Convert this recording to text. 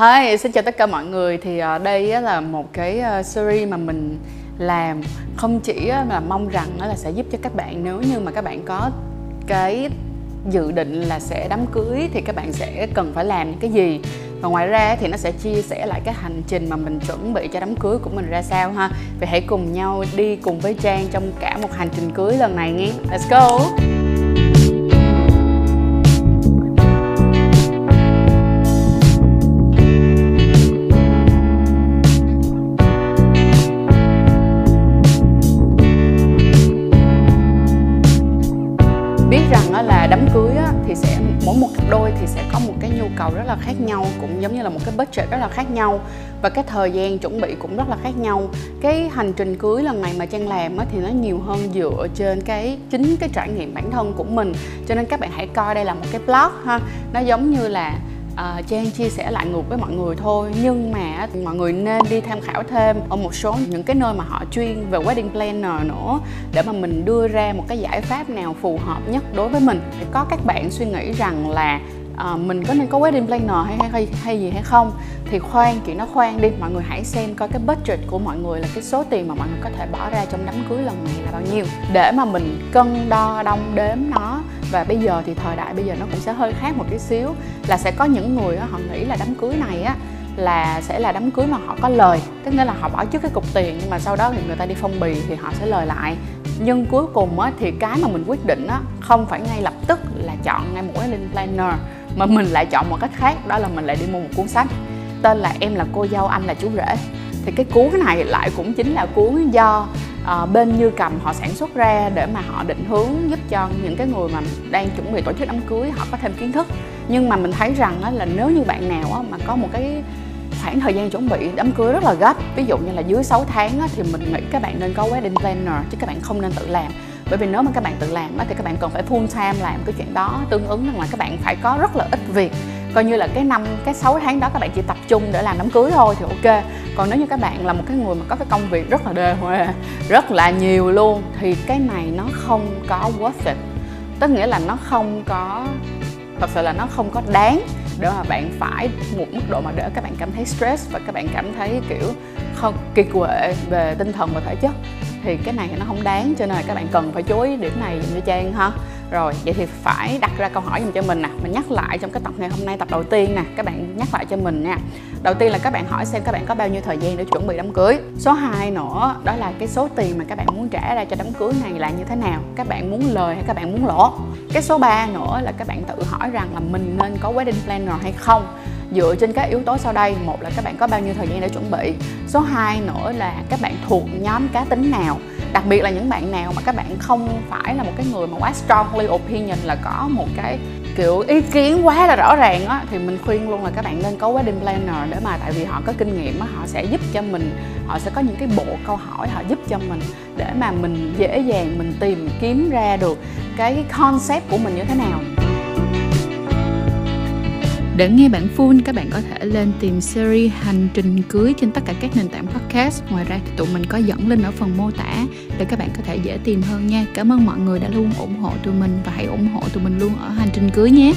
Hi, xin chào tất cả mọi người. Thì à, đây là một cái à, series mà mình làm. Không chỉ là mong rằng nó là sẽ giúp cho các bạn nếu như mà các bạn có cái dự định là sẽ đám cưới thì các bạn sẽ cần phải làm những cái gì? Và ngoài ra thì nó sẽ chia sẻ lại cái hành trình mà mình chuẩn bị cho đám cưới của mình ra sao ha? Vậy hãy cùng nhau đi cùng với trang trong cả một hành trình cưới lần này nhé. Let's go! Rằng là đám cưới thì sẽ, mỗi một cặp đôi thì sẽ có một cái nhu cầu rất là khác nhau, cũng giống như là một cái budget rất là khác nhau và cái thời gian chuẩn bị cũng rất là khác nhau. Cái hành trình cưới lần này mà trang làm thì nó nhiều hơn dựa trên cái chính cái trải nghiệm bản thân của mình. Cho nên các bạn hãy coi đây là một cái blog ha, nó giống như là uh, Trang chia sẻ lại ngược với mọi người thôi. Nhưng mà mọi người nên đi tham khảo thêm ở một số những cái nơi mà họ chuyên về wedding planner nữa để mà mình đưa ra một cái giải pháp nào phù hợp nhất đối với mình. Có các bạn suy nghĩ rằng là à, mình có nên có wedding planner hay, hay hay hay gì hay không? Thì khoan chuyện nó khoan đi. Mọi người hãy xem coi cái budget của mọi người là cái số tiền mà mọi người có thể bỏ ra trong đám cưới lần này là bao nhiêu để mà mình cân đo đong đếm nó và bây giờ thì thời đại bây giờ nó cũng sẽ hơi khác một tí xíu. Là sẽ có những người họ nghĩ là đám cưới này á là sẽ là đám cưới mà họ có lời. Tức nghĩa là họ bỏ trước cái cục tiền nhưng mà sau đó thì người ta đi phong bì thì họ sẽ lời lại. Nhưng cuối cùng á, thì cái mà mình quyết định á, không phải ngay lập tức là chọn ngay một wedding planner mà mình lại chọn một cách khác đó là mình lại đi mua một cuốn sách. Tên là em là cô dâu anh là chú rể. Thì cái cuốn này lại cũng chính là cuốn do uh, bên như cầm họ sản xuất ra để mà họ định hướng giúp cho những cái người mà đang chuẩn bị tổ chức đám cưới họ có thêm kiến thức. Nhưng mà mình thấy rằng á, là nếu như bạn nào á, mà có một cái khoảng thời gian chuẩn bị đám cưới rất là gấp ví dụ như là dưới 6 tháng á, thì mình nghĩ các bạn nên có wedding planner chứ các bạn không nên tự làm. Bởi vì nếu mà các bạn tự làm á, thì các bạn cần phải full time làm cái chuyện đó. Tương ứng rằng là các bạn phải có rất là ít việc coi như là cái năm, cái 6 tháng đó các bạn chỉ tập trung để làm đám cưới thôi thì ok. Còn nếu như các bạn là một cái người mà có cái công việc rất là đề huề rất là nhiều luôn, thì cái này nó không có worth it. Tức nghĩa là nó không có, thật sự là nó không có đáng để mà bạn phải một mức độ mà để các bạn cảm thấy stress và các bạn cảm thấy kiểu không, kiệt quệ về tinh thần và thể chất. Thì cái này nó không đáng, cho nên là các bạn cần phải chú ý điểm này dùm cho trang ha rồi, vậy thì phải đặt ra câu hỏi dùm cho mình nè mình nhắc lại trong cái tập ngày hôm nay, tập đầu tiên nè, các bạn nhắc lại cho mình nha. Đầu tiên là các bạn hỏi xem các bạn có bao nhiêu thời gian để chuẩn bị đám cưới. Số 2 nữa, đó là cái số tiền mà các bạn muốn trả ra cho đám cưới này là như thế nào, các bạn muốn lời hay các bạn muốn lỗ. Cái số 3 nữa là các bạn tự hỏi rằng là mình nên có wedding planner hay không. Dựa trên các yếu tố sau đây, một là các bạn có bao nhiêu thời gian để chuẩn bị. Số 2 nữa là các bạn thuộc nhóm cá tính nào đặc biệt là những bạn nào mà các bạn không phải là một cái người mà quá strongly opinion là có một cái kiểu ý kiến quá là rõ ràng á, thì mình khuyên luôn là các bạn nên có wedding planner để mà tại vì họ có kinh nghiệm á, họ sẽ giúp cho mình, họ sẽ có những cái bộ câu hỏi họ giúp cho mình để mà mình dễ dàng mình tìm kiếm ra được cái concept của mình như thế nào để nghe bản full, các bạn có thể lên tìm series Hành trình cưới trên tất cả các nền tảng podcast. Ngoài ra thì tụi mình có dẫn link ở phần mô tả để các bạn có thể dễ tìm hơn nha. Cảm ơn mọi người đã luôn ủng hộ tụi mình và hãy ủng hộ tụi mình luôn ở hành trình cưới nhé.